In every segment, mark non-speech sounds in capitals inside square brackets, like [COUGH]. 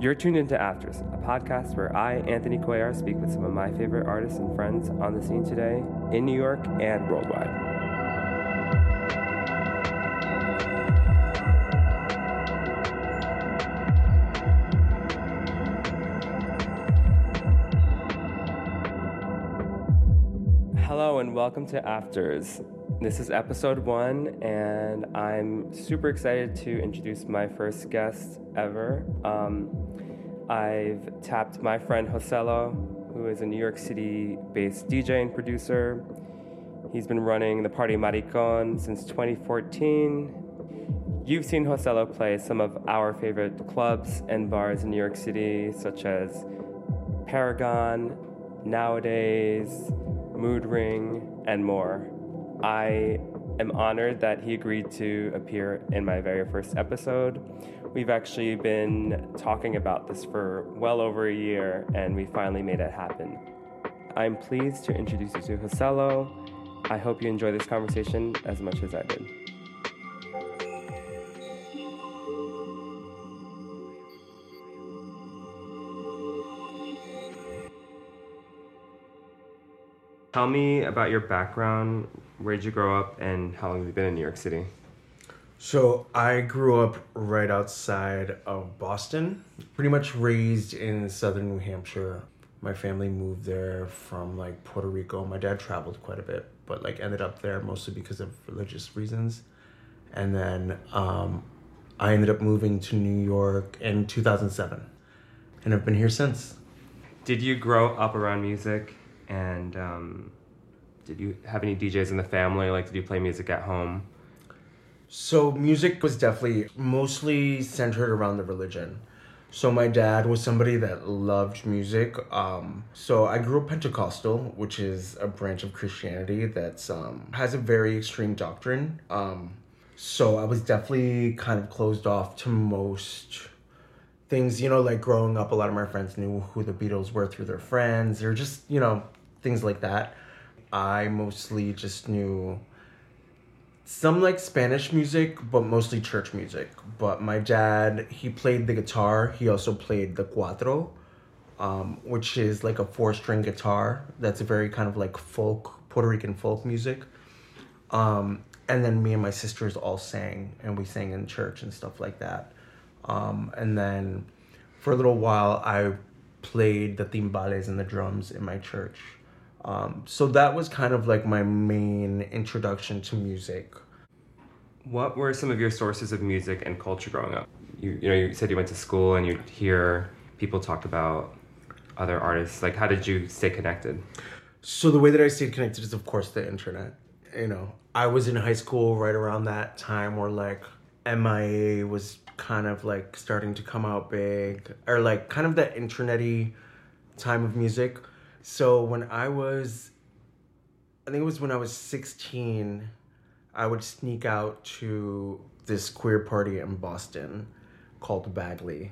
You're tuned into Afters, a podcast where I, Anthony Cuellar, speak with some of my favorite artists and friends on the scene today in New York and worldwide. Hello and welcome to Afters. This is episode one, and I'm super excited to introduce my first guest ever. Um, I've tapped my friend Joselo, who is a New York City based DJ and producer. He's been running the party Maricon since 2014. You've seen Joselo play some of our favorite clubs and bars in New York City, such as Paragon, Nowadays, Mood Ring, and more. I am honored that he agreed to appear in my very first episode. We've actually been talking about this for well over a year, and we finally made it happen. I'm pleased to introduce you to Joselo. I hope you enjoy this conversation as much as I did. Tell me about your background. Where did you grow up, and how long have you been in New York City? So I grew up right outside of Boston, pretty much raised in southern New Hampshire. My family moved there from like Puerto Rico. My dad traveled quite a bit, but like ended up there mostly because of religious reasons. And then um, I ended up moving to New York in 2007, and I've been here since. Did you grow up around music, and um, did you have any DJs in the family? Like, did you play music at home? So music was definitely mostly centered around the religion. So my dad was somebody that loved music. Um, so I grew up Pentecostal, which is a branch of Christianity that's um, has a very extreme doctrine. Um, so I was definitely kind of closed off to most things. You know, like growing up, a lot of my friends knew who the Beatles were through their friends, or just you know things like that. I mostly just knew some like Spanish music, but mostly church music. But my dad, he played the guitar. He also played the cuatro, um, which is like a four string guitar. That's a very kind of like folk, Puerto Rican folk music. Um, and then me and my sisters all sang, and we sang in church and stuff like that. Um, and then for a little while, I played the timbales and the drums in my church. Um, so that was kind of like my main introduction to music. What were some of your sources of music and culture growing up? You, you know, you said you went to school and you'd hear people talk about other artists. Like, how did you stay connected? So the way that I stayed connected is, of course, the internet. You know, I was in high school right around that time where like MIA was kind of like starting to come out big, or like kind of that internety time of music. So when I was, I think it was when I was 16, I would sneak out to this queer party in Boston called BAGLY.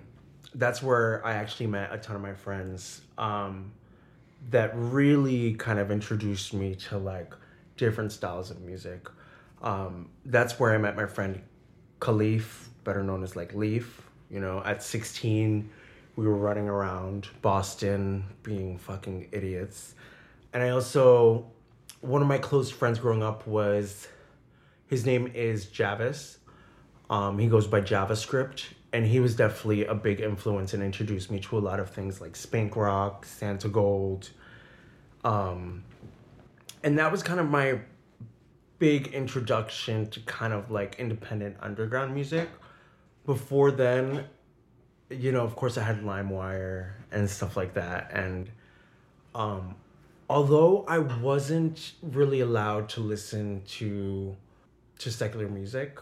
That's where I actually met a ton of my friends um, that really kind of introduced me to like different styles of music. Um, that's where I met my friend Khalif, better known as like Le1f. You know, at 16, we were running around Boston being fucking idiots. And I also, one of my close friends growing up was, his name is Javis. Um, he goes by JavaScript. And he was definitely a big influence and introduced me to a lot of things like Spank Rock, Santigold. Um, and that was kind of my big introduction to kind of like independent underground music. Before then, you know, of course, I had LimeWire and stuff like that. And um, although I wasn't really allowed to listen to to secular music,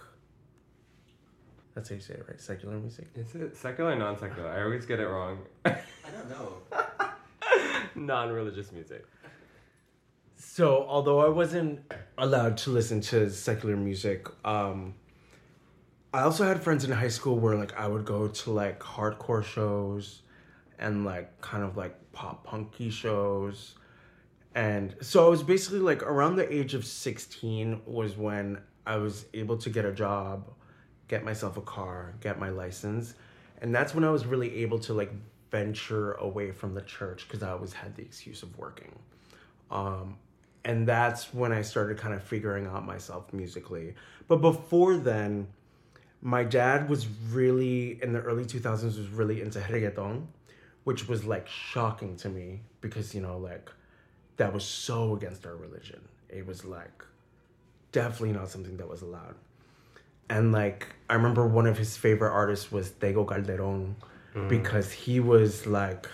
that's how you say it, right? Secular music. Is it secular or non secular? I always get it wrong. I don't know. [LAUGHS] non religious music. So, although I wasn't allowed to listen to secular music, um, I also had friends in high school where like I would go to like hardcore shows and like kind of like pop punky shows. And so I was basically like around the age of 16 was when I was able to get a job, get myself a car, get my license. and that's when I was really able to like venture away from the church because I always had the excuse of working. Um, and that's when I started kind of figuring out myself musically. But before then, my dad was really in the early 2000s was really into reggaeton, which was like shocking to me because you know like that was so against our religion. It was like definitely not something that was allowed. And like I remember one of his favorite artists was Tego Calderon mm. because he was like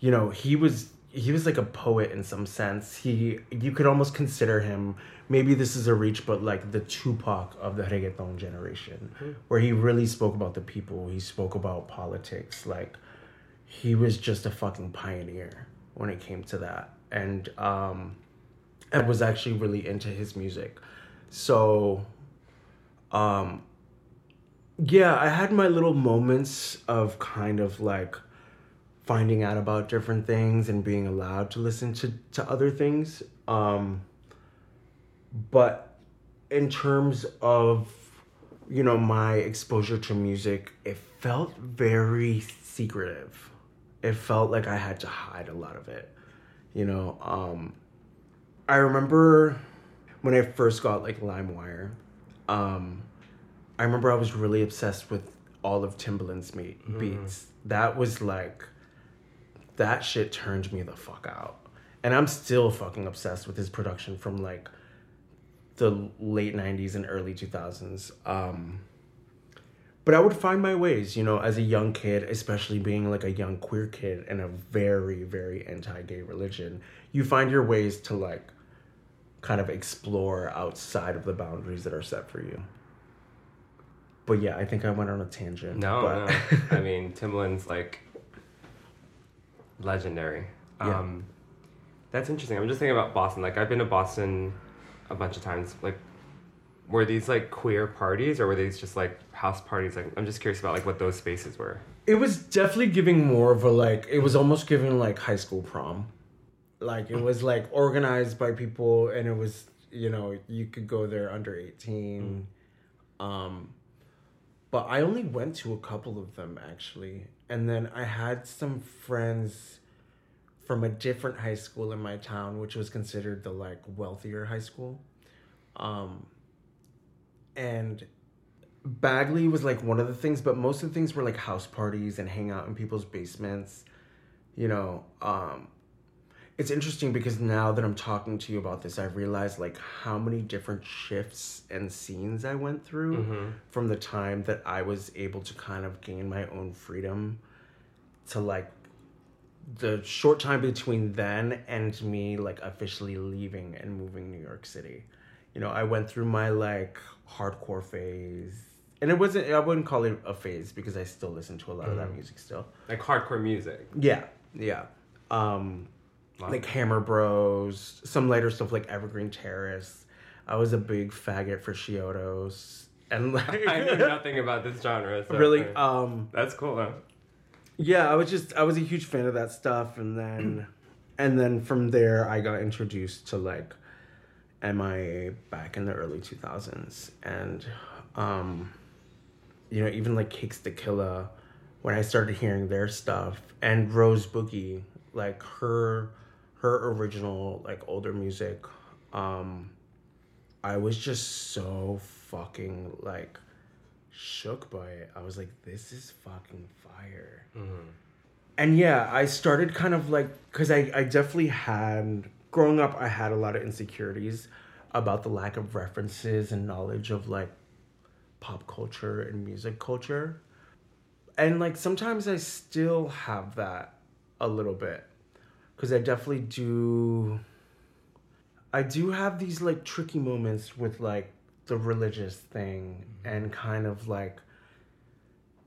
you know, he was he was like a poet in some sense. He you could almost consider him maybe this is a reach, but like the Tupac of the reggaeton generation, mm-hmm. where he really spoke about the people. He spoke about politics. Like he was just a fucking pioneer when it came to that, and um, I was actually really into his music. So, um, yeah, I had my little moments of kind of like finding out about different things and being allowed to listen to, to other things. Um, but in terms of, you know, my exposure to music, it felt very secretive. It felt like I had to hide a lot of it. You know, um, I remember when I first got like LimeWire, um, I remember I was really obsessed with all of Timbaland's meet, mm. beats. That was like that shit turned me the fuck out. And I'm still fucking obsessed with his production from like the late 90s and early 2000s. Um, but I would find my ways, you know, as a young kid, especially being like a young queer kid in a very, very anti gay religion, you find your ways to like kind of explore outside of the boundaries that are set for you. But yeah, I think I went on a tangent. No, but... no. [LAUGHS] I mean, Timbaland's like legendary. Yeah. Um, that's interesting. I'm just thinking about Boston. Like I've been to Boston a bunch of times. Like, were these like queer parties or were these just like house parties? Like, I'm just curious about like what those spaces were. It was definitely giving more of a like. It was almost giving like high school prom. Like it was like organized by people, and it was you know you could go there under 18. Mm. Um, but I only went to a couple of them actually, and then I had some friends from a different high school in my town, which was considered the like wealthier high school. Um, and BAGLY was like one of the things, but most of the things were like house parties and hang out in people's basements. You know, um, it's interesting because now that I'm talking to you about this, I realized like how many different shifts and scenes I went through mm-hmm. from the time that I was able to kind of gain my own freedom to like the short time between then and me like officially leaving and moving New York City. You know, I went through my like hardcore phase. And it wasn't I wouldn't call it a phase because I still listen to a lot mm. of that mm-hmm. music still. Like hardcore music. Yeah. Yeah. Um wow. like Hammer Bros, some later stuff like Evergreen Terrace. I was a big faggot for Chiodos. And like [LAUGHS] I know [LAUGHS] nothing about this genre. So really? Um That's cool though yeah, I was just I was a huge fan of that stuff, and then and then from there I got introduced to like MIA back in the early two thousands, and um, you know even like Cakes da Killa when I started hearing their stuff and Rose Boogie like her her original like older music um I was just so fucking like shook by it. I was like, this is fucking fire. Mm-hmm. And yeah, I started kind of like, because I, I definitely had, growing up, I had a lot of insecurities about the lack of references and knowledge of like pop culture and music culture. And like sometimes I still have that a little bit. Because I definitely do. I do have these like tricky moments with like the religious thing mm-hmm. and kind of like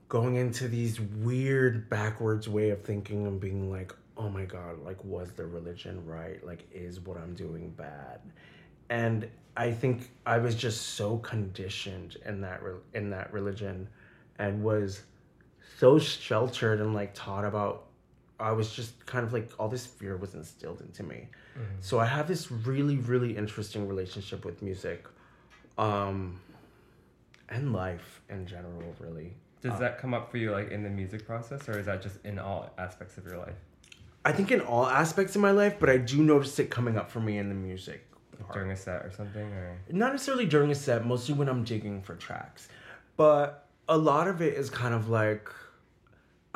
going into these weird backwards way of thinking and being like oh my god like was the religion right like is what i'm doing bad and i think i was just so conditioned in that re- in that religion and was so sheltered and like taught about i was just kind of like all this fear was instilled into me mm-hmm. so i have this really really interesting relationship with music um, and life in general, really. Does Uh, that come up for you like in the music process, or is that just in all aspects of your life? I think in all aspects of my life, but I do notice it coming up for me in the music. part. During a set or something, or Not necessarily during a set, mostly when I'm digging for tracks. But a lot of it is kind of like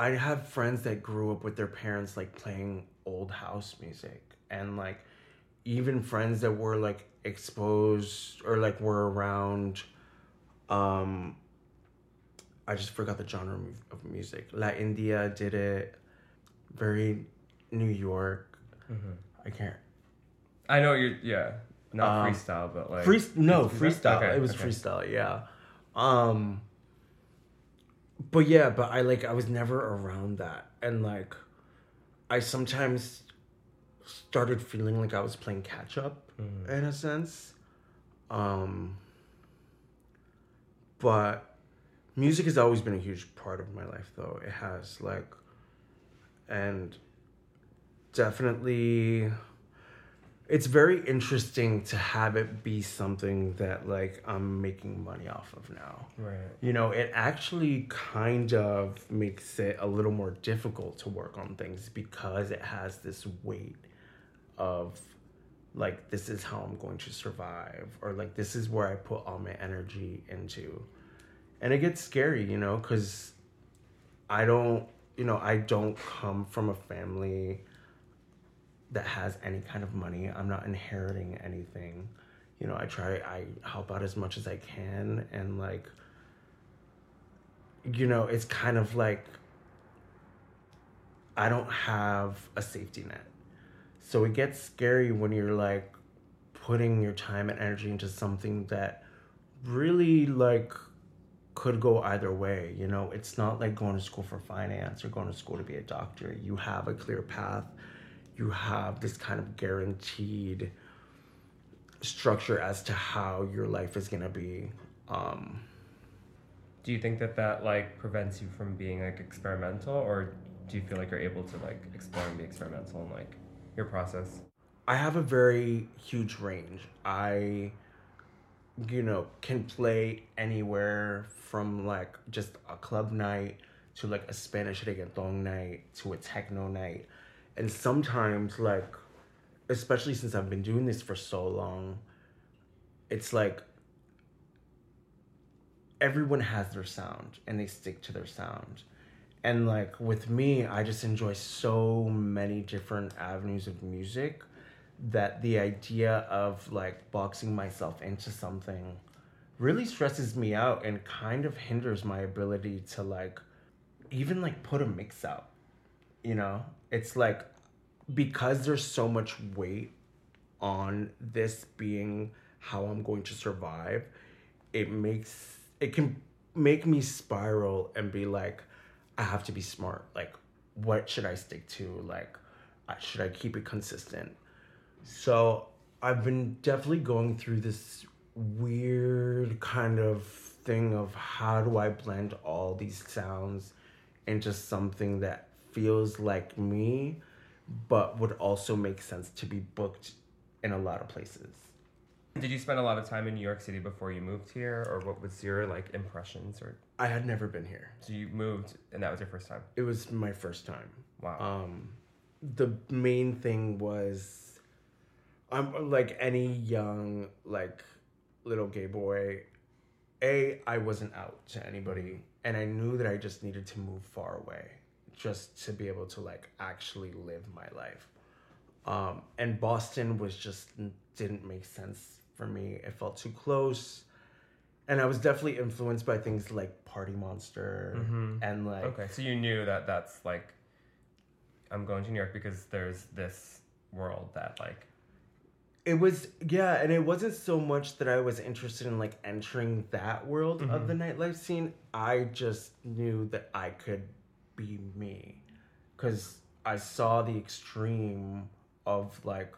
I have friends that grew up with their parents like playing old house music and like even friends that were like exposed or like were around um I just forgot the genre of- music. La India did it very New York. I can't I know you're yeah, not Um, freestyle, but like Free, no, freestyle. okay, it was okay. freestyle, yeah. Um but yeah, but I like I was never around that. And like I sometimes started feeling like I was playing catch up Mm. in a sense. Um but music has always been a huge part of my life though. It has like and definitely it's very interesting to have it be something that like I'm making money off of now. right. You know, it actually kind of makes it a little more difficult to work on things because it has this weight of like this is how I'm going to survive or like this is where I put all my energy into. And it gets scary, you know, cuz I don't, you know, I don't come from a family that has any kind of money. I'm not inheriting anything. You know, I try I help out as much as I can and like you know, it's kind of like I don't have a safety net. So it gets scary when you're like putting your time and energy into something that really like could go either way, you know? It's not like going to school for finance or going to school to be a doctor. You have a clear path. You have this kind of guaranteed structure as to how your life is going to be um Do you think that that like prevents you from being like experimental, or do you feel like you're able to like explore and be experimental in like your process? I have a very huge range. I, you know, can play anywhere from like just a club night to like a Spanish reggaeton night to a techno night. And sometimes, like, especially since I've been doing this for so long, it's like everyone has their sound and they stick to their sound. And like with me, I just enjoy so many different avenues of music that the idea of like boxing myself into something really stresses me out and kind of hinders my ability to like even like put a mix out. You know, it's like because there's so much weight on this being how I'm going to survive, it makes it can make me spiral and be like, I have to be smart. Like, what should I stick to? Like, should I keep it consistent? So I've been definitely going through this weird kind of thing of how do I blend all these sounds into something that feels like me, but would also make sense to be booked in a lot of places. Did you spend a lot of time in New York City before you moved here, or what was your like impressions? Or I had never been here. so you moved and that was your first time? It was my first time. Wow. Um, the main thing was, I'm like any young like little gay boy. A, I wasn't out to anybody, and I knew that I just needed to move far away, just to be able to like actually live my life. Um, and Boston was just didn't make sense for me. It felt too close, and I was definitely influenced by things like Party Monster and like okay, so you knew that that's like, I'm going to New York because there's this world that like, It was yeah, and it wasn't so much that I was interested in like entering that world of the nightlife scene. I just knew that I could be me. Cuz I saw the extreme of like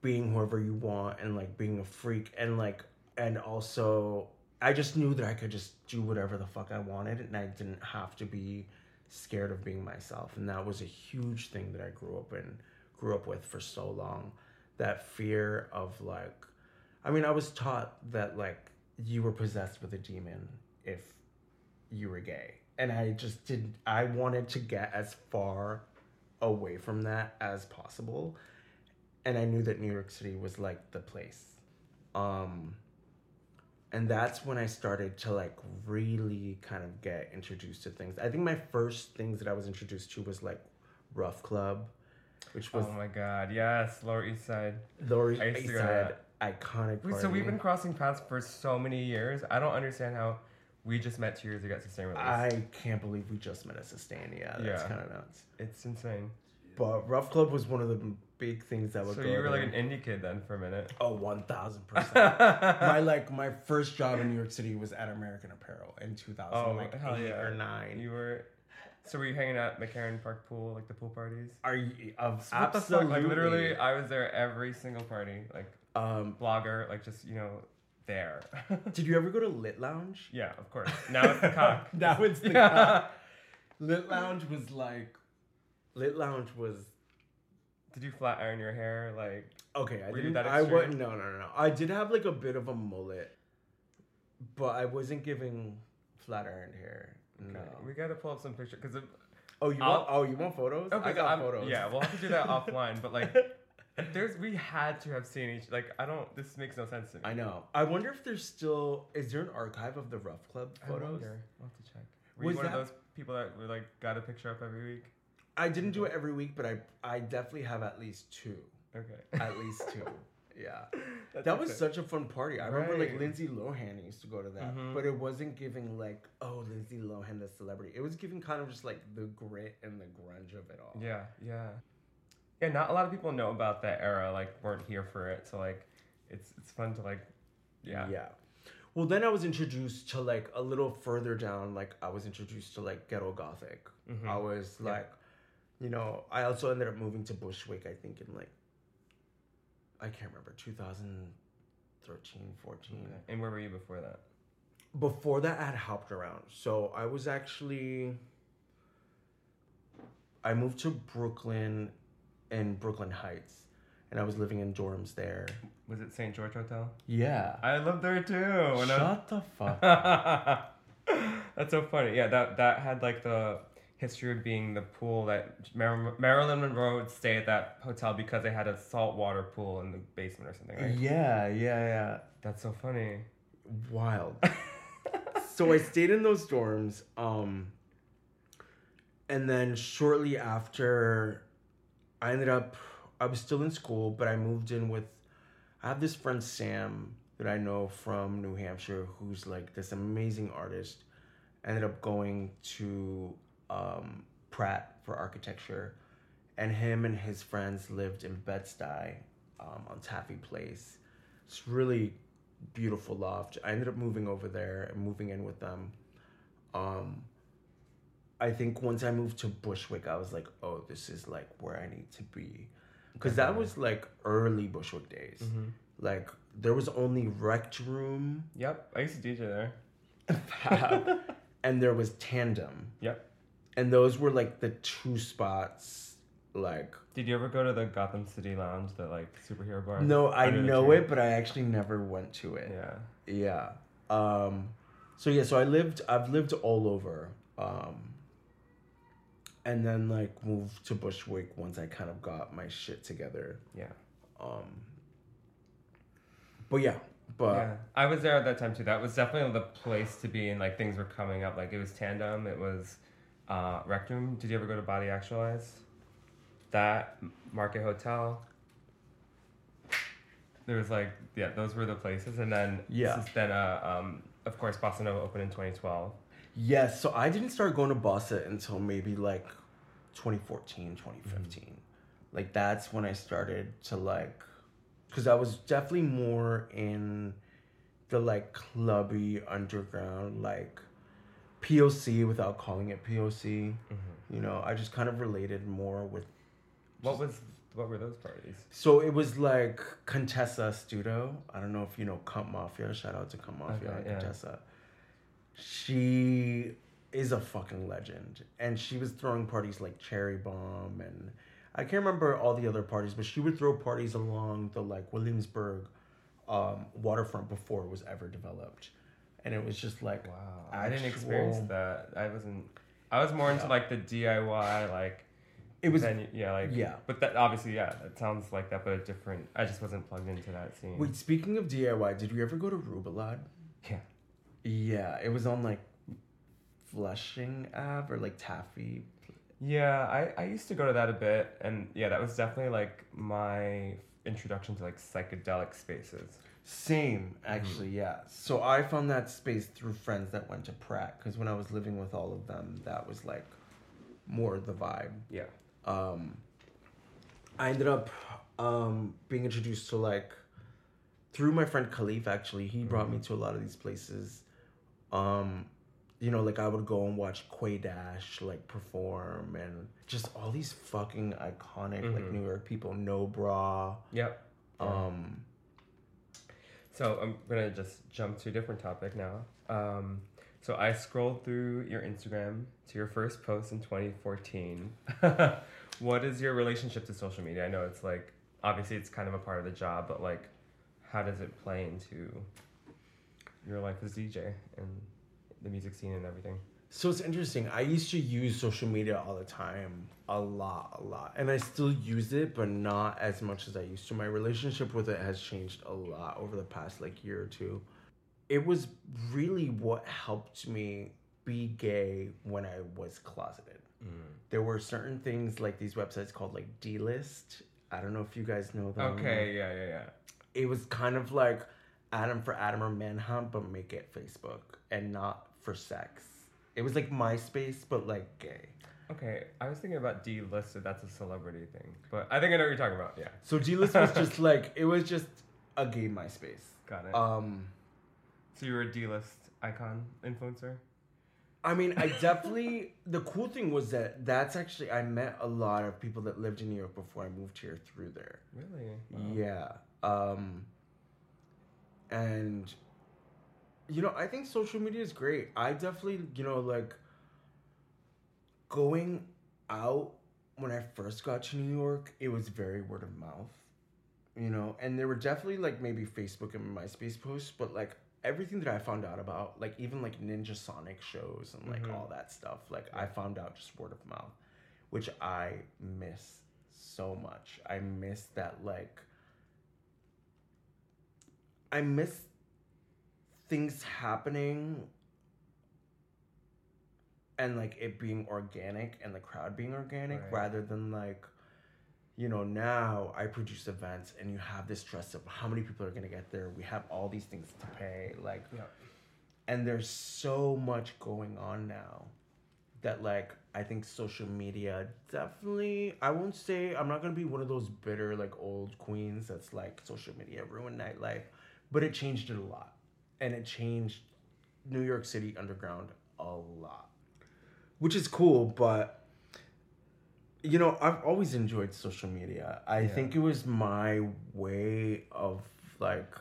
being whoever you want and like being a freak and like and also I just knew that I could just do whatever the fuck I wanted and I didn't have to be scared of being myself. And that was a huge thing that I grew up in grew up with for so long. That fear of like I mean I was taught that like you were possessed with a demon if you were gay. And I just did I wanted to get as far away from that as possible. And I knew that New York City was like the place. Um and that's when I started to like really kind of get introduced to things. I think my first things that I was introduced to was like Rough Club, which was Oh my god, yes, Lower East Side. Lower East to go to Side iconic party. so we've been crossing paths for so many years. I don't understand how we just met two years ago at Sustain Release. I can't believe we just met at Sustain. Yeah, that's Yeah. kind of nuts. It's insane. But Rough Club was one of the big things that would So go you were like there. an indie kid then for a minute. Oh, one thousand percent. [LAUGHS] My like my first job in New York City was at American Apparel in two thousand Oh, like hell eight yeah. or nine. You were. So were you hanging out at McCarren Park pool, like the pool parties? Are you of What the fuck? absolutely? Like literally, I was there every single party. Like Um, blogger, like just you know, there. [LAUGHS] did you ever go to Lit Lounge? yeah, of course. Now it's the [LAUGHS] cock. Now it's the [LAUGHS] Yeah. Lit Lounge was like, Lit Lounge was Did you flat iron your hair? Like okay. I Were didn't. that I extreme? wasn't. No, no, no, no. I did have like a bit of a mullet, but I wasn't giving flat ironed hair. No. we gotta pull up some pictures because Oh, you I'll- want? Oh, you want photos? Okay, I got I'm- photos. Yeah, we'll have to do that offline. But like, there's we had to have seen each. Like, I don't. This makes no sense to me. I know. I wonder if there's still is there an archive of the Rough Club photos? I wonder. We'll have to check. Were Was you one that- of those people that were like got a picture up every week? I didn't do it every week, but I I definitely have at least two. Okay. At least two. [LAUGHS] Yeah. That's That was okay. such a fun party. I remember like Right. Lindsay Lohan used to go to that, Mhm. but it wasn't giving like, oh, Lindsay Lohan, the celebrity. It was giving kind of just like the grit and the grunge of it all. Yeah, yeah, yeah. Not a lot of people know about that era. Like, weren't here for it. So like, it's it's fun to like, yeah, Yeah. Well, then I was introduced to like a little further down, like I was introduced to like GHE20G0TH1K. Mhm. I was Yeah. like, you know, I also ended up moving to Bushwick, I think in like, I can't remember, 2013, 14. Okay. And where were you before that? Before that, I had hopped around. So I was actually, I moved to Brooklyn in Brooklyn Heights and I was living in dorms there. Was it St. George Hotel? Yeah. I lived there too. when I- Shut the fuck [LAUGHS] That's so funny. Yeah, that that had like the history of being the pool that Mar- Marilyn Monroe would stay at that hotel because they had a saltwater pool in the basement or something. Right? Yeah, yeah, yeah. That's so funny. Wild. [LAUGHS] so I stayed in those dorms. Um, and then shortly after, I ended up, I was still in school, but I moved in with, I have this friend Sam that I know from New Hampshire who's like this amazing artist. Ended up going to um, Pratt for architecture, and him and his friends lived in Bed-Stuy um, on Taaffe Place. It's really beautiful loft. I ended up moving over there and moving in with them. Um, I think once I moved to Bushwick, I was like, oh, this is like where I need to be. Because that was like early Bushwick days. Mm-hmm. Like there was only Rec Room, Yep, I used to DJ there. Fab, [LAUGHS] and there was Tandem. Yep. And those were like the two spots. Like, Did you ever go to the Gotham City Lounge, the like superhero bar? no, I know it, but I actually never went to it. Yeah. Yeah. Um so yeah, so I lived I've lived all over. Um and then like moved to Bushwick once I kind of got my shit together. Yeah. Um But yeah, but yeah, I was there at that time too. That was definitely the place to be, and like things were coming up. Like it was Tandem, it was uh, Rec Room. Did you ever go to Body Actualize? That Market Hotel. There was like yeah, those were the places, and then Yeah. then uh, um, of course Bossa Nova opened in 2012. Yes, so I didn't start going to Bossa until maybe like 2014, 2015. Mm-hmm. Like that's when I started to like cuz I was definitely more in the like clubby underground like POC without calling it POC. Mm-hmm. You know, I just kind of related more with. What was what were those parties? So it was like Contessa Stuto. I don't know if you know Cunt Mafia. Shout out to Cunt Mafia Okay, and yeah. Contessa. She is a fucking legend, and she was throwing parties like Cherry Bomb, and I can't remember all the other parties, but she would throw parties along the like Williamsburg um, waterfront before it was ever developed, and it was just like Wow, I didn't experience that. I wasn't. I was more into Yeah. like the DIY, like It was venue, yeah, like Yeah. But that obviously, yeah, it sounds like that, but a different. I just wasn't plugged into that scene. wait. Speaking of DIY, did we ever go to Rubulad? Yeah. Yeah, it was on like Flushing Ave or like Taaffe. Yeah, I, I used to go to that a bit, and yeah, that was definitely like my introduction to like psychedelic spaces. Same, actually, yeah. So I found that space through friends that went to Pratt because when I was living with all of them, that was like more the vibe. Yeah. um, I ended up um, being introduced to like through my friend Khalif. Actually, he brought me to a lot of these places. Um, you know, like I would go and watch Quay Dash like perform, and just all these fucking iconic like Mhm. New York people. No bra. Yep. Um, So I'm gonna just jump to a different topic now. Um, so I scrolled through your Instagram to your first post in 2014. [LAUGHS] what is your relationship to social media? I know it's like obviously it's kind of a part of the job, but like, how does it play into your life as DJ and the music scene and everything? So it's interesting. I used to use social media all the time, a lot, a lot. And I still use it, but not as much as I used to. My relationship with it has changed a lot over the past like year or two. It was really what helped me be gay when I was closeted. Mm. There were certain things like these websites called like D List. I don't know if you guys know them. Okay, yeah, yeah, yeah. It was kind of like Adam for Adam or Manhunt, but make it Facebook and not for sex. It was like MySpace, but like gay. Okay, I was thinking about D-listed. That's a celebrity thing, but I think I know what you're talking about. Yeah, So D List was just [LAUGHS] like it was just a gay MySpace. got it. Um, so you were a D-list icon influencer. I mean, I definitely. the cool thing was that that's actually I met a lot of people that lived in New York before I moved here through there. Really? Wow. Yeah. Um and you know, I think social media is great. I definitely, you know, like going out when I first got to New York, it was very word of mouth. You know, and there were definitely like maybe Facebook and MySpace posts, but like everything that I found out about, like even like Ninjasonik shows and like Mhm. all that stuff, like I found out just word of mouth, which I miss so much. I miss that like I miss things happening and like it being organic and the crowd being organic Right. rather than like you know now i produce events and you have this stress of how many people are going to get there we have all these things to pay like Yeah. and there's so much going on now that like i think social media definitely i won't say i'm not going to be one of those bitter like old queens that's like social media ruined nightlife but it changed it a lot and it changed new york city underground a lot which is cool but you know i've always enjoyed social media i Yeah. think it was my way of like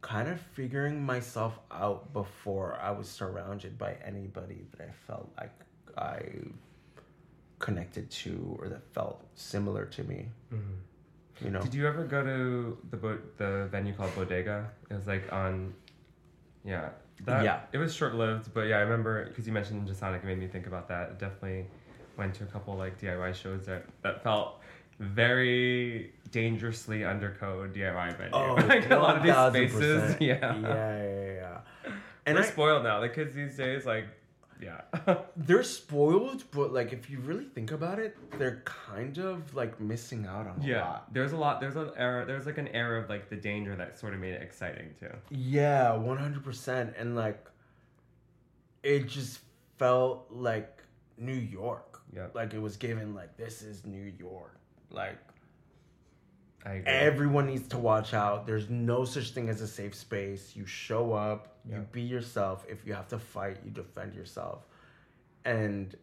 kind of figuring myself out before I was surrounded by anybody that I felt like I connected to or that felt similar to me. Mm-hmm. You know, Did you ever go to the bo- the venue called Bodega? It was like on, yeah. That, Yeah. It was short lived, but yeah, I remember because you mentioned Ninjasonik, it made me think about that. It definitely went to a couple like DIY shows that that felt very dangerously undercode DIY venue. oh, [LAUGHS] like a lot of these spaces, [LAUGHS] yeah. yeah, yeah, yeah. And And we're I, spoiled now. The kids these days, like, yeah. [LAUGHS] they're spoiled, but like if you really think about it, they're kind of like missing out on a yeah. lot. There's a lot. There's an era. There's like an era of like the danger that sort of made it exciting too. Yeah, one hundred percent, and like, it just felt like New York. Yeah. Like it was given like this is New York. Like. Everyone needs to watch out. There's no such thing as a safe space. You show up, Yeah. you be yourself. If you have to fight, you defend yourself. And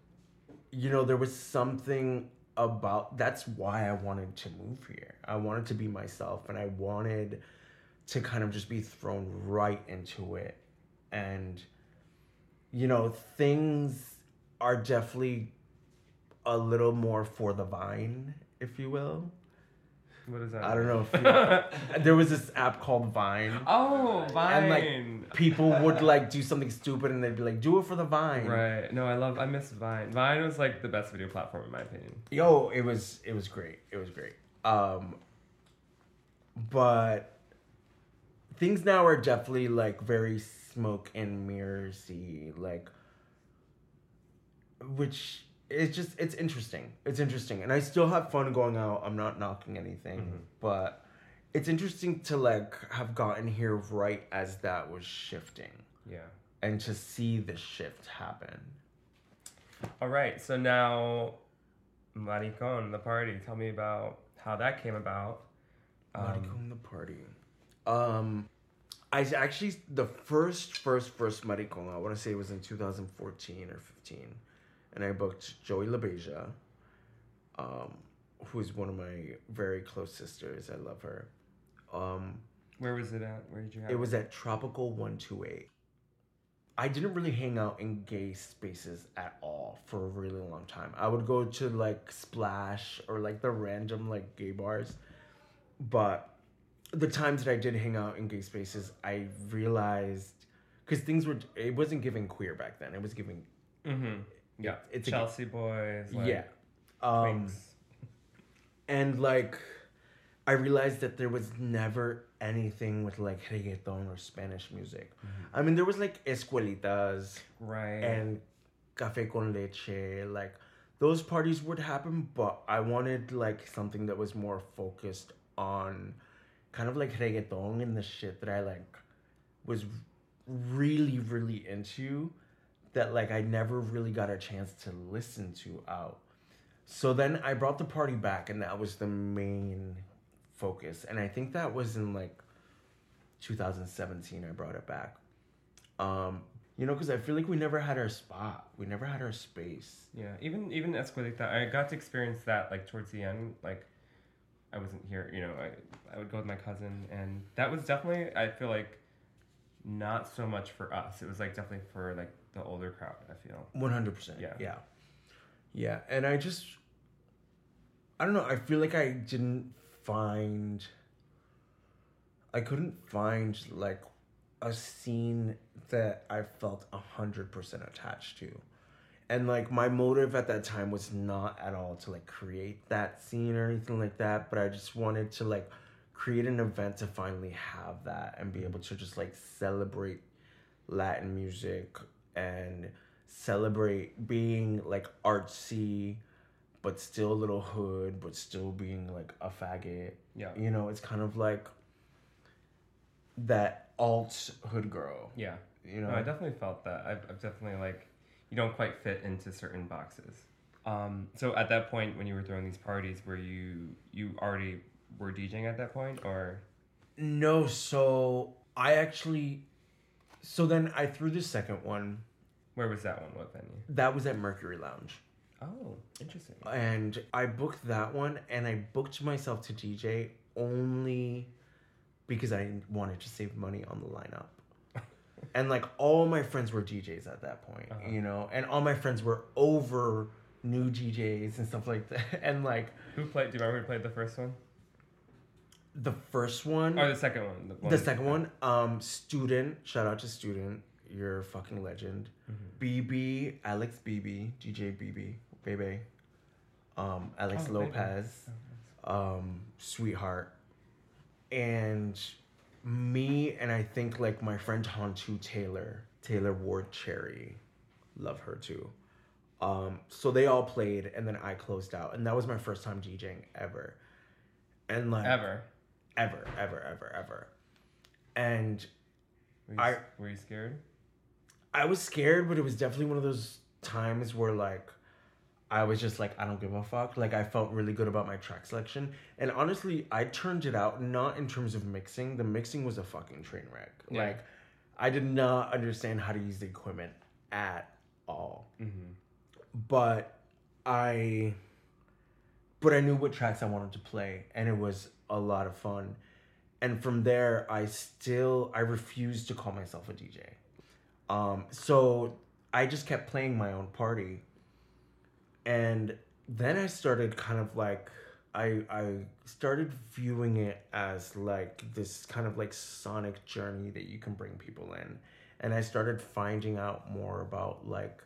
you know, there was something about that's why I wanted to move here. I wanted to be myself and I wanted to kind of just be thrown right into it. And you know, things are definitely a little more for the vine, if you will. What is that? I don't know. If you, [LAUGHS] there was this app called Vine. Oh, Vine. And like people would [LAUGHS] like do something stupid and they'd be like, "Do it for the Vine." Right. No, I love. I miss Vine. Vine was like the best video platform in my opinion. Yo, it was it was great. It was great. Um, but things now are definitely like very smoke and mirrorsy, like, which it's just it's interesting. It's interesting, and I still have fun going out. I'm not knocking anything, Mm-hmm. but it's interesting to like have gotten here right as that was shifting, Yeah. and to see the shift happen. All right. So now, Maricon, the party. Tell me about how that came about. Um, Maricon the party. Um, I actually the first first first Maricon I want to say it was in 2014 or 15, and I booked Joey LaBeija, um, who's one of my very close sisters. I love her. Um, Where was it at? Where did you have it It was at Tropical 128. I didn't really hang out in gay spaces at all for a really long time. I would go to like Splash or like the random like gay bars. But the times that I did hang out in gay spaces, I realized because things were it wasn't giving queer back then. It was giving Mm-hmm. Yeah. It's a- Chelsea boys. Like, yeah. Um Twinks. and like I realized that there was never anything with like reggaeton or Spanish music. I mean, there was like escuelitas Right. and cafe con leche, like those parties would happen, but I wanted like something that was more focused on kind of like reggaeton and the shit that I like was really, really into that like I never really got a chance to listen to out. So then I brought the party back, and that was the main focus. And I think that was in like 2017. I brought it back. Um, you know, because I feel like we never had our spot. We never had our space. Yeah, even even Escuelita, I got to experience that like towards the end. Like, I wasn't here, you know. I I would go with my cousin, and that was definitely I feel like not so much for us. It was like definitely for like the older crowd. I feel. One hundred percent. Yeah. Yeah. Yeah. And I just I don't know, I feel like I didn't find I couldn't find like a scene that I felt a hundred percent attached to. And like my motive at that time was not at all to like create that scene or anything like that, but I just wanted to like create an event to finally have that and be able to just like celebrate Latin music and celebrate being like artsy, but still a little hood, but still being like a faggot. Yeah. You know, it's kind of like that alt hood girl. Yeah. You No, know, I definitely felt that. I've, I've definitely like, you don't quite fit into certain boxes. Um, so at that point, when you were throwing these parties, were you you already were DJing at that point, or No, so I actually so then I threw the second one. where was that one? What venue? That was at Mercury Lounge. Oh, interesting. And I booked that one and I booked myself to DJ only because I wanted to save money on the lineup. [LAUGHS] and like all my friends were DJs at that point, Uh-huh. you know, and all my friends were over new DJs and stuff like that. [LAUGHS] And like Who played? Do you remember who played the first one the first one or the second one? The, one The second one, um, student. Shout out to student. You're a fucking legend. Mm-hmm. BB, Alex BB, DJ BB, Bebe, um, Alex Oh. Lopez, um, sweetheart, and me, and I think like my friend Hantu Taylor, Taylor Ward Cherry, love her too. Um, so they all played, and then I closed out, and that was my first time DJing ever, and like Ever. Ever, ever, ever, ever. And Were you, I- were you scared? I was scared, but it was definitely one of those times where like I was just like, I don't give a fuck. Like I felt really good about my track selection. And honestly, I turned it out not in terms of mixing. The mixing was a fucking train wreck. Yeah. Like I did not understand how to use the equipment at all. Mm-hmm. But I but I knew what tracks I wanted to play and it was a lot of fun. And from there I still I refused to call myself a DJ. Um so I just kept playing my own party. And then I started kind of like I I started viewing it as like this kind of like sonic journey that you can bring people in. And I started finding out more about like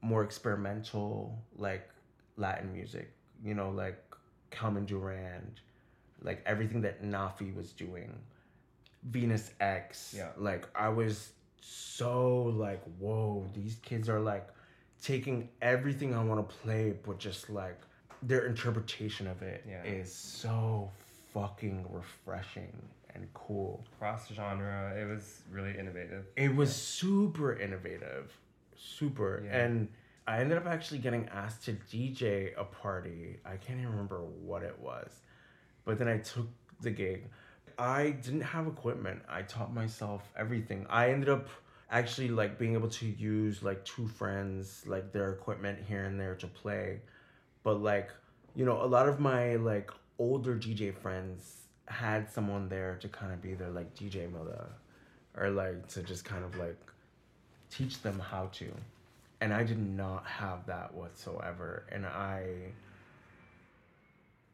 more experimental like Latin music, you know, like Carmen Durand, like everything that Nafi was doing, Venus X. Yeah. Like I was so like, whoa, these kids are like taking everything I want to play, but just like their interpretation of it is Yeah. so fucking refreshing and cool. Cross genre, it was really innovative. It was super innovative, super. Yeah. And I ended up actually getting asked to DJ a party. I can't even remember what it was, but then I took the gig. I didn't have equipment. I taught myself everything. I ended up actually like being able to use like two friends like their equipment here and there to play but like you know a lot of my like older dj friends had someone there to kind of be their like dj mother or like to just kind of like teach them how to and i did not have that whatsoever and i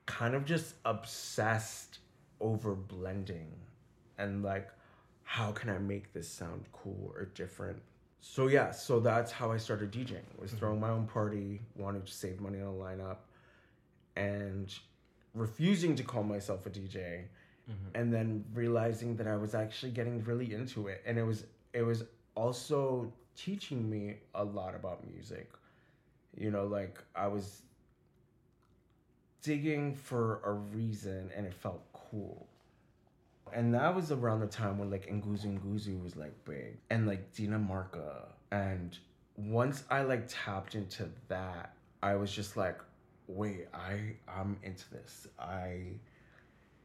kind of just obsessed over blending and like how can i make this sound cool or different? So yeah so that's how i started djing was mm-hmm. throwing my own party wanting to save money on a lineup and refusing to call myself a dj mm-hmm. and then realizing that i was actually getting really into it. And it was it was also teaching me a lot about music. You know like i was digging for a reason and it felt cool. And that was around the time when like Nguzunguzu was like big and like Dinamarca. And once I like tapped into that, I was just like, wait, I I'm into this. I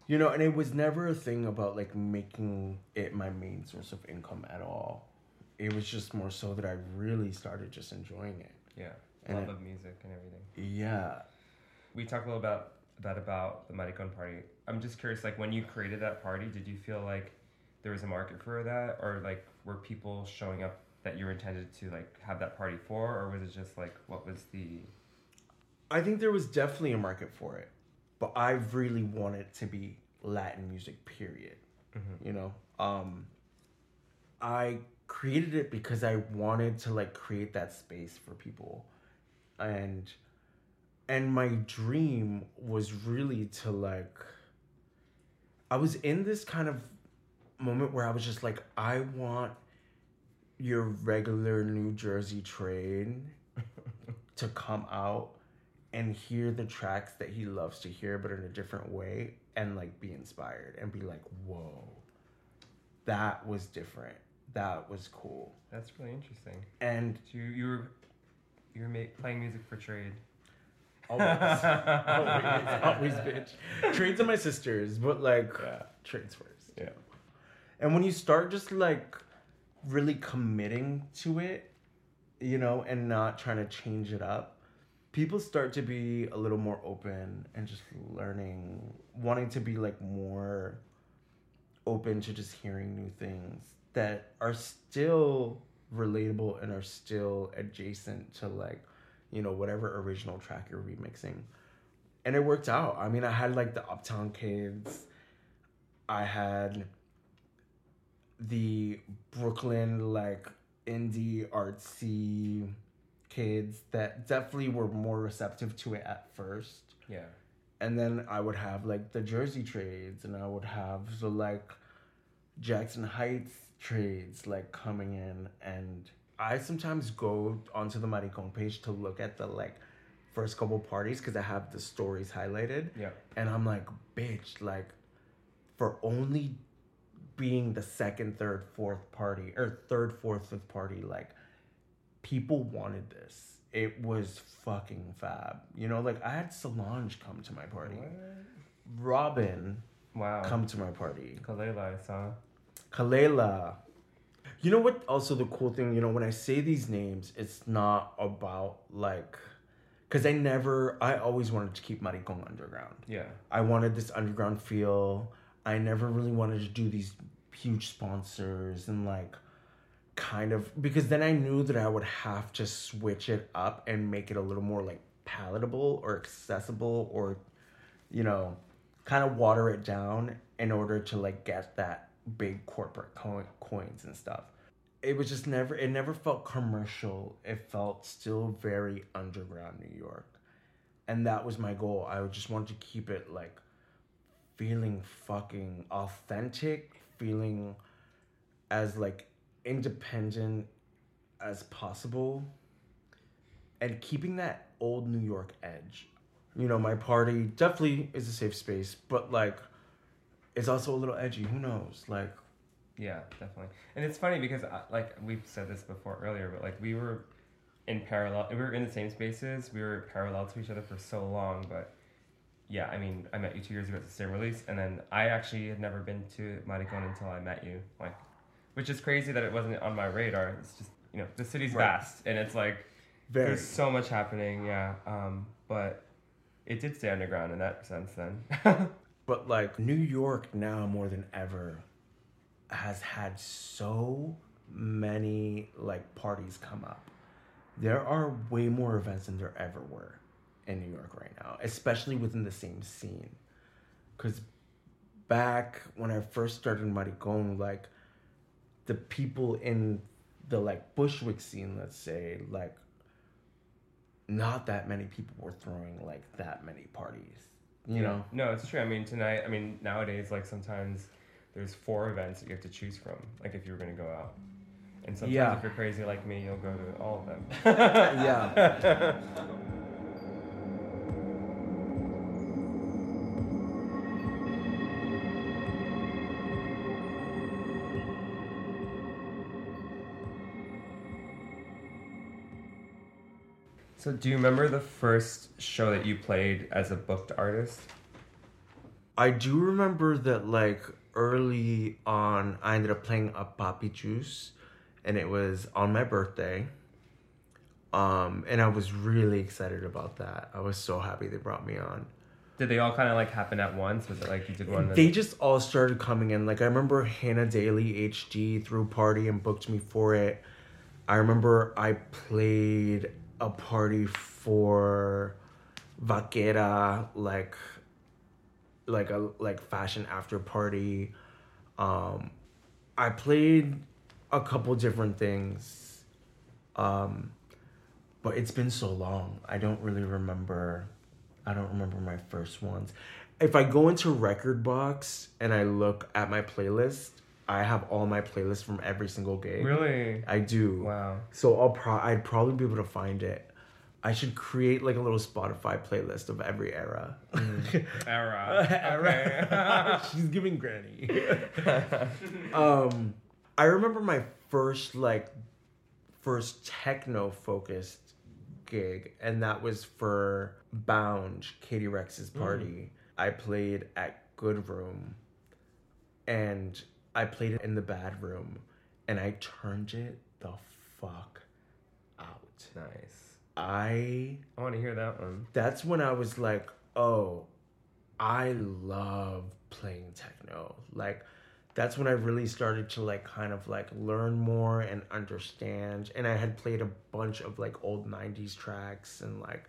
you know, and it was never a thing about like making it my main source of income at all. It was just more so that I really started just enjoying it. Yeah. And Love it- of music and everything. Yeah. We talked a little about that about the Maricon party. I'm just curious, like when you created that party, did you feel like there was a market for that, or like were people showing up that you were intended to like have that party for, or was it just like what was the I think there was definitely a market for it, but I really wanted it to be Latin music. Period. You know, um, I created it because I wanted to like create that space for people, and and my dream was really to like. I was in this kind of moment where I was just like, I want your regular New Jersey train [LAUGHS] to come out and hear the tracks that he loves to hear but in a different way and like be inspired and be like whoa that was different that was cool That's really interesting. and So you, you were you were ma- playing music for trade. Always always always bitch trades are my sisters but like Yeah. trades first Yeah. and when you start just like really committing to it you know and not trying to change it up people start to be a little more open and just learning wanting to be like more open to just hearing new things that are still relatable and are still adjacent to like you know whatever original track you're remixing. And it worked out. I mean i had like the uptown kids. I had the brooklyn like indie artsy kids that definitely were more receptive to it at first. Yeah. and then I would have like the Jersey trades, and I would have the like Jackson Heights trades like coming in, and I sometimes go onto the Maricon page to look at the like first couple parties because I have the stories highlighted, Yeah. and I'm like, bitch, like for only being the second, third, fourth party or third, fourth, fifth party, like people wanted this. It was fucking fab. You know, like I had Solange come to my party. Robin Wow. come to my party. Kelela, I saw. Kelela. You know what? Also, the cool thing, you know, when I say these names, it's not about like, because I never, I always wanted to keep Maricon underground. Yeah. I wanted this underground feel. I never really wanted to do these huge sponsors and like kind of because then I knew that I would have to switch it up and make it a little more like palatable or accessible or you know, kind of water it down in order to like get that big corporate co- coins and stuff. It was just never, it never felt commercial. It felt still very underground New York. And that was my goal. I just wanted to keep it like feeling fucking authentic, feeling as like independent as possible and keeping that old New York edge. You know, my party definitely is a safe space, but like it's also a little edgy. Who knows? Like Yeah, definitely. And it's funny because uh, like we've said this before earlier, but like we were in parallel, we were in the same spaces, we were parallel to each other for so long, but yeah, I mean, I met you two years ago at the same release, and then I actually had never been to Maricon until I met you, like, which is crazy that it wasn't on my radar. It's just you know the city's Right. vast, and it's like very there's so much happening, yeah. Um, but it did stay underground in that sense then. [LAUGHS] But like New York now more than ever has had so many like parties come up. There are way more events than there ever were in New York right now, especially within the same scene. Cause back when I first started Maricon, like the people in the like Bushwick scene, let's say, like not that many people were throwing like that many parties. You know? No, it's true. I mean, tonight, I mean, nowadays, like sometimes there's four events that you have to choose from, like if you were going to go out. And sometimes Yeah. if you're crazy like me, you'll go to all of them. [LAUGHS] yeah. [LAUGHS] So, do you remember the first show that you played as a booked artist? I do remember that like early on I ended up playing a Papi Juice and it was on my birthday. Um and I was really excited about that. I was so happy they brought me on. Did they all kind of like happen at once? Was it like you did one? They just all started coming in. Like I remember Hannah Daly HD threw a party and booked me for it. I remember I played a party for Vaquera, like like a like fashion after party. Um I played a couple different things. Um but it's been so long. I don't really remember. I don't remember my first ones. If I go into Rekordbox and I look at my playlist, I have all my playlists from every single gig. Really? I do. Wow. So I'll pro- I'd probably be able to find it. I should create like a little Spotify playlist of every era. [LAUGHS] Era. Era. [LAUGHS] She's giving granny. [LAUGHS] um, I remember my first like first techno focused gig, and that was for Bound, Katie Rex's party. I played at Good Room, and I played it in the bad room, and I turned it the fuck out. Nice. I I want to hear that one. that's when I was like, oh, I love playing techno. Like, that's when I really started to like kind of like learn more and understand. And I had played a bunch of like old 90s tracks and like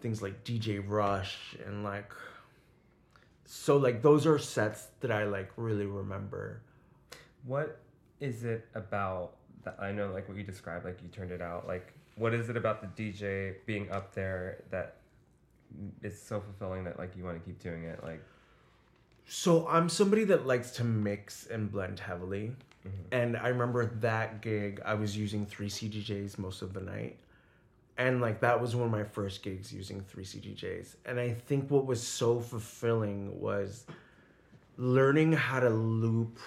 things like DJ Rush and like, so like those are sets that I like really remember. What is it about that? I know, like what you described, like you turned it out. Like, what is it about the DJ being up there that is so fulfilling that like you want to keep doing it? Like, So I'm somebody that likes to mix and blend heavily. Mm-hmm. And I remember that gig, I was using three CDJs most of the night. And like that was one of my first gigs using three CDJs. And I think what was so fulfilling was learning how to loop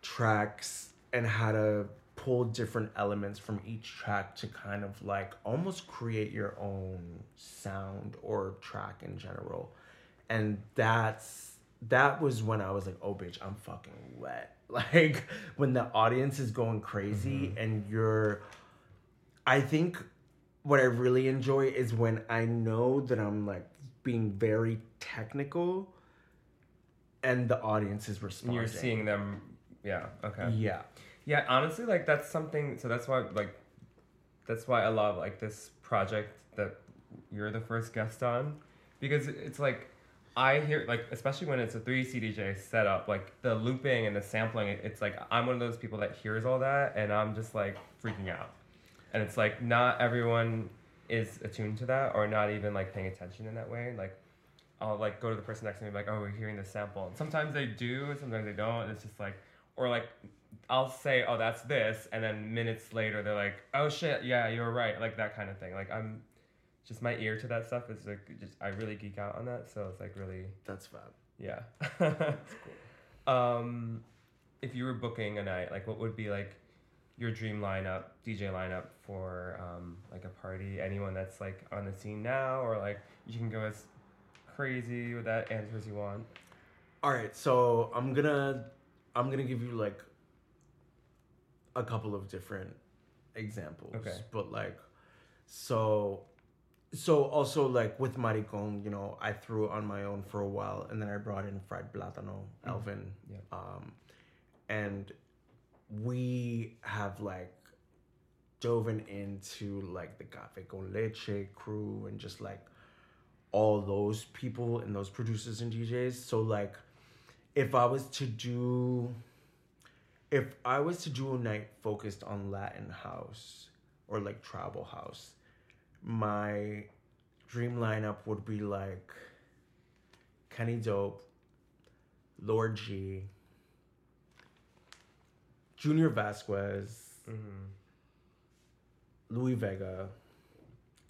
tracks and how to pull different elements from each track to kind of like almost create your own sound or track in general. And that's that was when I was like, oh bitch, I'm fucking wet. [LAUGHS] Like when the audience is going crazy mm-hmm. and you're I think what I really enjoy is when I know that I'm like being very technical and the audience is responding. you're seeing them. Yeah. Okay. Yeah. Yeah, honestly, like that's something. So that's why, like, that's why I love like this project that you're the first guest on, because it's like I hear like especially when it's a three CDJ setup, like the looping and the sampling. It's like I'm one of those people that hears all that, and I'm just like freaking out. And it's like not everyone is attuned to that, or not even like paying attention in that way. Like I'll like go to the person next to me, like, oh, we're hearing the sample. And sometimes they do, and sometimes they don't. And it's just like, or like I'll say, oh, that's this, and then minutes later they're like, oh shit, yeah, you're right, like that kind of thing. Like I'm just my ear to that stuff is like just I really geek out on that, so it's like really That's fab. yeah. [LAUGHS] That's cool. Um, if you were booking a night, like what would be like your dream lineup, DJ lineup for um, like a party? Anyone that's like on the scene now, or like you can go as crazy with that answer as you want. All right, so I'm gonna I'm gonna give you like a couple of different examples. Okay. But like, so so also like with Maricon, you know, I threw on my own for a while, and then I brought in Fried Plátano, Alvin, Yeah. um, and we have like dove into like the Café con Leche crew and just like all those people and those producers and DJs. So like if I was to do if I was to do a night focused on Latin house or like tribal house, my dream lineup would be like Kenny Dope, Lord G, Junior Vasquez, Mm-hmm. Louis Vega,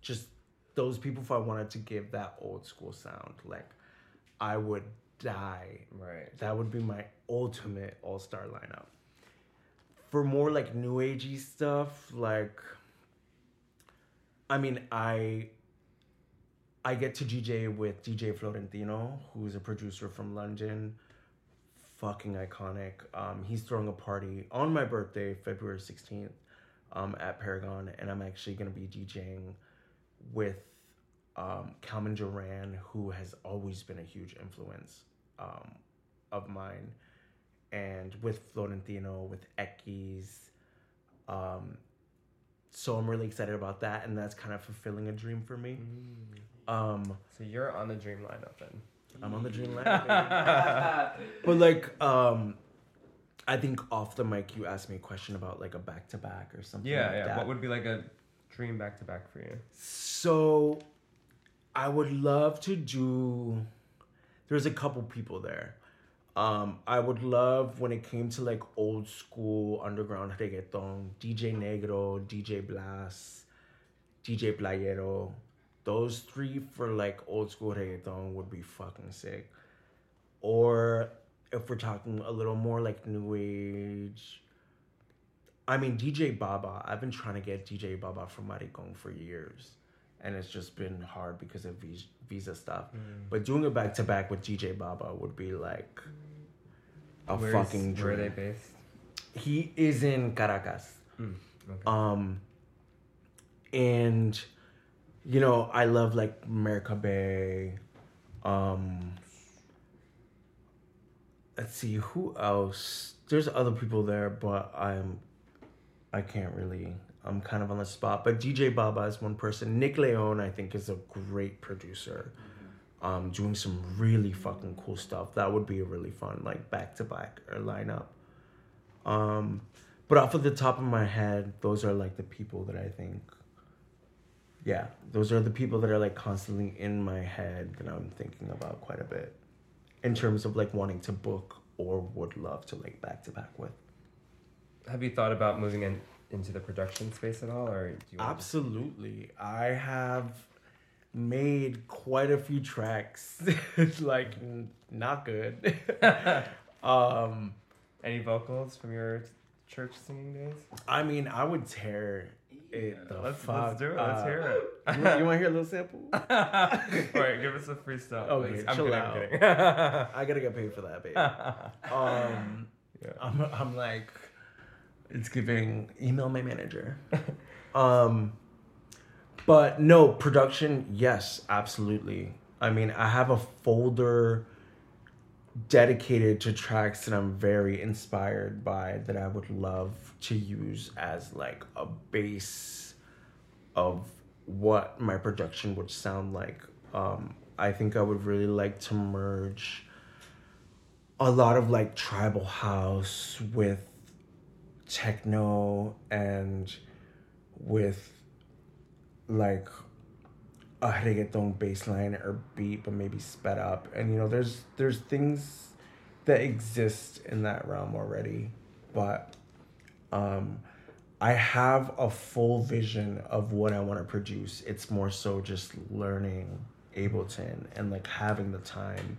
just those people if I wanted to give that old school sound. Like I would die. Right. That would be my ultimate all star lineup. For more like new agey stuff, like I mean I I get to DJ with DJ Florentino, who's a producer from London. Fucking iconic. Um, he's throwing a party on my birthday, February 16th, um, at Paragon, and I'm actually gonna be DJing with um, Calvin Duran, who has always been a huge influence um, of mine, and with Florentino, with Ekis. Um, so I'm really excited about that, and that's kind of fulfilling a dream for me. Um, So you're on the dream lineup then. I'm on the dream [LAUGHS] line. but like, um, I think off the mic, you asked me a question about like a back to back or something. Yeah, like yeah. that. What would be like a dream back to back for you? So, I would love to do. There's a couple people there. Um, I would love when it came to like old school underground reggaeton, DJ Negro, DJ Blas, DJ Playero. Those three for like old school reggaeton would be fucking sick. Or if we're talking a little more like new age, I mean, DJ Baba. I've been trying to get DJ Baba from Maricon for years, and it's just been hard because of visa stuff. But doing it back to back with DJ Baba would be like a Where's- fucking Where are they based? He is in Caracas. Mm, okay. Um, and you know, I love like America Bay. Um, let's see who else. There's other people there, but I'm, I can't really. I'm kind of on the spot. But DJ Baba is one person. Nick León, I think, is a great producer. Um, doing some really fucking cool stuff. That would be a really fun like back to back or lineup. Um, but off of the top of my head, those are like the people that I think. Yeah, those are the people that are like constantly in my head that I'm thinking about quite a bit, in terms of like wanting to book or would love to like back to back with. Have you thought about moving in into the production space at all, or do you? Want Absolutely, I have made quite a few tracks. it's [LAUGHS] like [LAUGHS] n- not good. [LAUGHS] um, Any vocals from your church singing days? I mean, I would tear it the Let's fuck. let's do it. Let's hear it. You, want- you want to hear a little sample? [LAUGHS] All right, give us a freestyle. Okay, please. I'm chill kidding. out. I'm kidding. I gotta get paid for that, babe. [LAUGHS] Um, Yeah. I'm, I'm like, it's giving email my manager. um, but no production. Yes, absolutely. I mean, I have a folder dedicated to tracks that I'm very inspired by that I would love to use as like a base of what my production would sound like. Um, I think I would really like to merge a lot of like tribal house with techno and with like a reggaeton bass line or beat but maybe sped up and you know there's there's things that exist in that realm already but um I have a full vision of what I want to produce. It's more so just learning Ableton and like having the time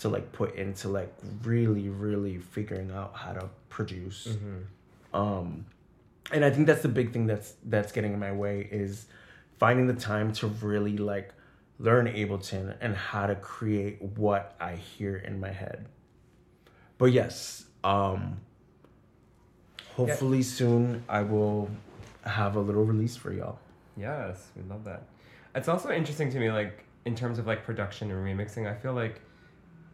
to like put into like really really figuring out how to produce. Mm-hmm. Um and I think that's the big thing that's that's getting in my way is finding the time to really like learn Ableton and how to create what I hear in my head. But yes, um hopefully soon I will have a little release for y'all. Yes, we love that. It's also interesting to me, like in terms of like production and remixing. I feel like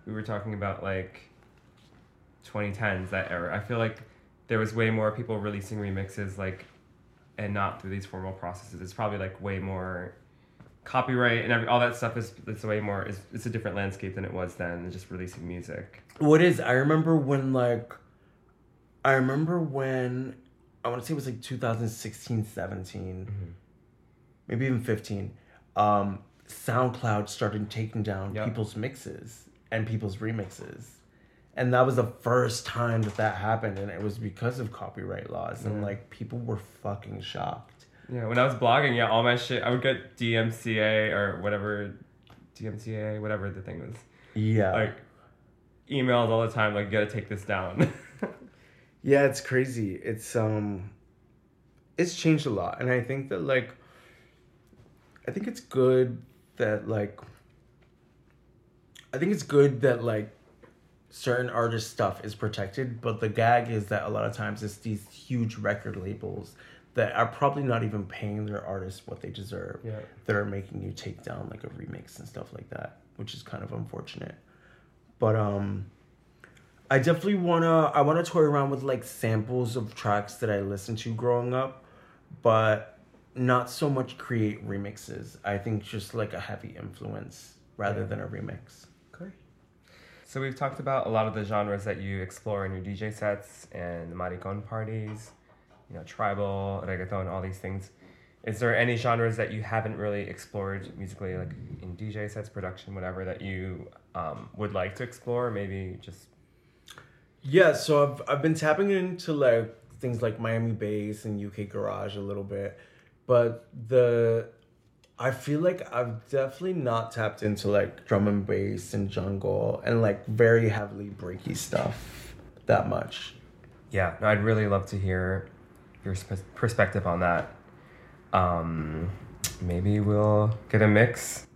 we were talking about like 2010s that era. I feel like there was way more people releasing remixes like and not through these formal processes. It's probably like way more copyright and every, all that stuff is it's way more it's, it's a different landscape than it was then just releasing music. What is I remember when like I remember when I want to say it was like 2016, 17, maybe even 15. Um, SoundCloud started taking down Yep. people's mixes and people's remixes. And that was the first time that that happened, and it was because of copyright laws, and like people were fucking shocked. Yeah, when I was blogging, yeah, all my shit I would get DMCA or whatever DMCA, whatever the thing was. Yeah, Like emails all the time like you got to take this down. [LAUGHS] Yeah, it's crazy. It's um it's changed a lot and I think that like I think it's good that like I think it's good that like certain artist stuff is protected, but the gag is that a lot of times it's these huge record labels that are probably not even paying their artists what they deserve yeah. that are making you take down like a remix and stuff like that, which is kind of unfortunate. But um I definitely wanna I wanna toy around with like samples of tracks that I listened to growing up, but not so much create remixes. I think just like a heavy influence rather Yeah. than a remix. So we've talked about a lot of the genres that you explore in your DJ sets and the maricon parties, you know, tribal, reggaeton, all these things. Is there any genres that you haven't really explored musically, like in DJ sets, production, whatever, that you um, would like to explore? Maybe just Yeah, so I've I've been tapping into like things like Miami bass and UK garage a little bit, but the I feel like I've definitely not tapped into like drum and bass and jungle and like very heavily breaky stuff that much. Yeah, no, I'd really love to hear your sp- perspective on that. Um, maybe we'll get a mix.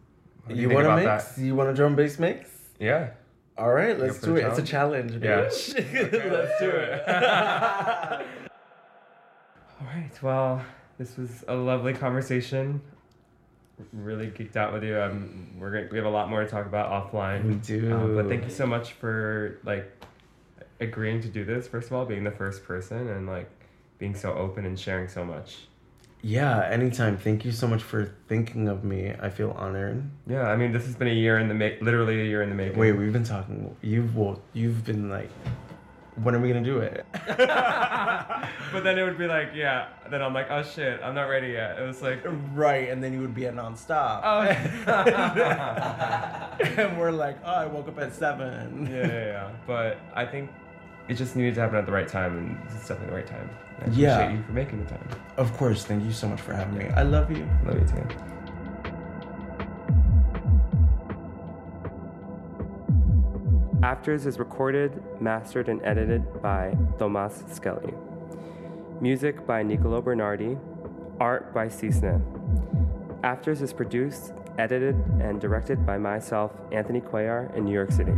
Do You, want about mix? You want a drum and bass mix? Yeah. All right, let's do it. It's a challenge, Yeah. [LAUGHS] Okay, let's do it. [LAUGHS] [LAUGHS] All right. Well, this was a lovely conversation. Really geeked out with you. Um, we're gonna, we have a lot more to talk about offline. we do. Um, but thank you so much for like agreeing to do this. First of all, being the first person and like being so open and sharing so much. Yeah, anytime. Thank you so much for thinking of me. I feel honored. Yeah, I mean, this has been a year in the make, literally a year in the making. Wait, we've been talking. You've well, you've been like, when are we gonna do it? [LAUGHS] but then it would be like, yeah. Then I'm like, oh shit, I'm not ready yet. It was like, right, and then you would be at nonstop. oh. [LAUGHS] and we're like, oh, I woke up at seven. yeah, yeah, yeah. But I think it just needed to happen at the right time, and it's definitely the right time. I appreciate Yeah. you for making the time. Of course. Thank you so much for having me. I love you. Love you too. Afters is recorded, mastered, and edited by Tomas Skelly. Music by Nicolo Bernardi. Art by Cisne. Afters is produced, edited, and directed by myself, Anthony Cuellar, in New York City.